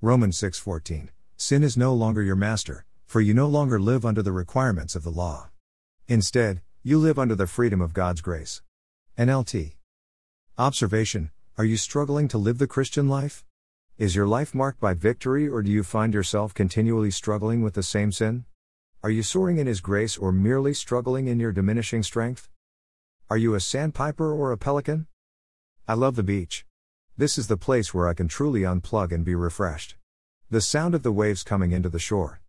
Romans 6:14 Sin is no longer your master, for you no longer live under the requirements of the law. Instead, you live under the freedom of God's grace. NLT. Observation Are you struggling to live the Christian life? Is your life marked by victory or do you find yourself continually struggling with the same sin? Are you soaring in His grace or merely struggling in your diminishing strength? Are you a sandpiper or a pelican? I love the beach. This is the place where I can truly unplug and be refreshed. The sound of the waves coming into the shore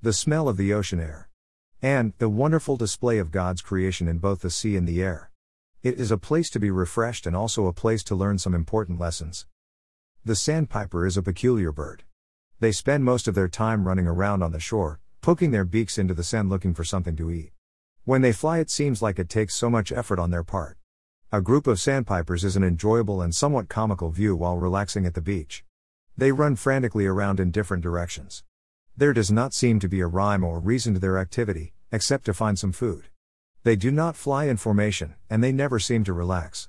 the smell of the ocean air, and the wonderful display of God's creation in both the sea and the air. It is a place to be refreshed and also a place to learn some important lessons. The sandpiper is a peculiar bird. They spend most of their time running around on the shore, poking their beaks into the sand looking for something to eat. When they fly, it seems like it takes so much effort on their part. A group of sandpipers is an enjoyable and somewhat comical view while relaxing at the beach. They run frantically around in different directions. There does not seem to be a rhyme or reason to their activity, except to find some food. They do not fly in formation, and they never seem to relax.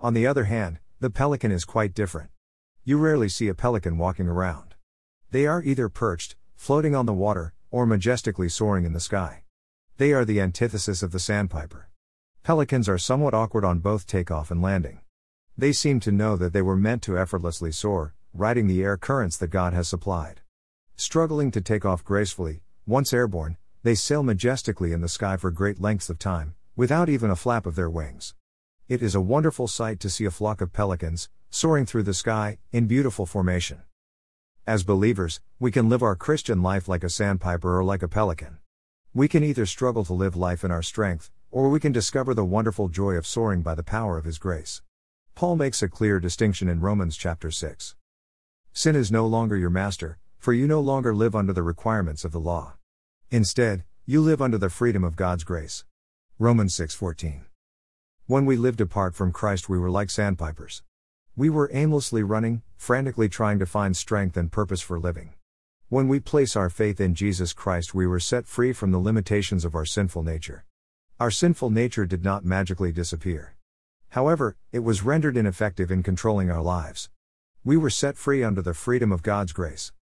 On the other hand, the pelican is quite different. You rarely see a pelican walking around. They are either perched, floating on the water, or majestically soaring in the sky. They are the antithesis of the sandpiper. Pelicans are somewhat awkward on both takeoff and landing. They seem to know that they were meant to effortlessly soar, riding the air currents that God has supplied. Struggling to take off gracefully, once airborne, they sail majestically in the sky for great lengths of time, without even a flap of their wings. It is a wonderful sight to see a flock of pelicans, soaring through the sky, in beautiful formation. As believers, we can live our Christian life like a sandpiper or like a pelican. We can either struggle to live life in our strength, or we can discover the wonderful joy of soaring by the power of His grace. Paul makes a clear distinction in Romans chapter 6. Sin is no longer your master, for you no longer live under the requirements of the law. Instead, you live under the freedom of God's grace. Romans 6:14. When we lived apart from Christ, we were like sandpipers. We were aimlessly running, frantically trying to find strength and purpose for living. When we place our faith in Jesus Christ, we were set free from the limitations of our sinful nature. Our sinful nature did not magically disappear. However, it was rendered ineffective in controlling our lives. We were set free under the freedom of God's grace.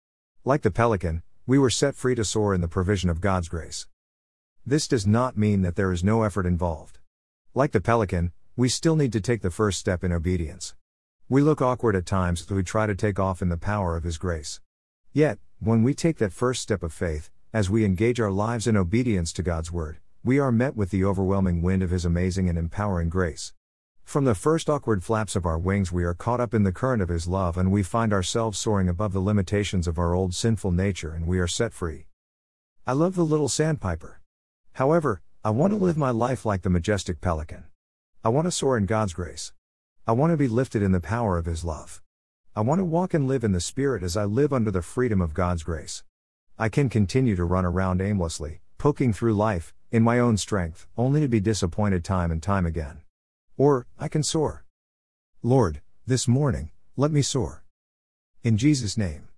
Like the pelican, we were set free to soar in the provision of God's grace. This does not mean that there is no effort involved. Like the pelican, we still need to take the first step in obedience. We look awkward at times as we try to take off in the power of His grace. Yet, when we take that first step of faith, as we engage our lives in obedience to God's Word, we are met with the overwhelming wind of His amazing and empowering grace. From the first awkward flaps of our wings, we are caught up in the current of His love and we find ourselves soaring above the limitations of our old sinful nature and we are set free. I love the little sandpiper. However, I want to live my life like the majestic pelican. I want to soar in God's grace. I want to be lifted in the power of His love. I want to walk and live in the Spirit as I live under the freedom of God's grace. I can continue to run around aimlessly, poking through life, in my own strength, only to be disappointed time and time again. Or, I can soar. Lord, this morning, let me soar. In Jesus' name.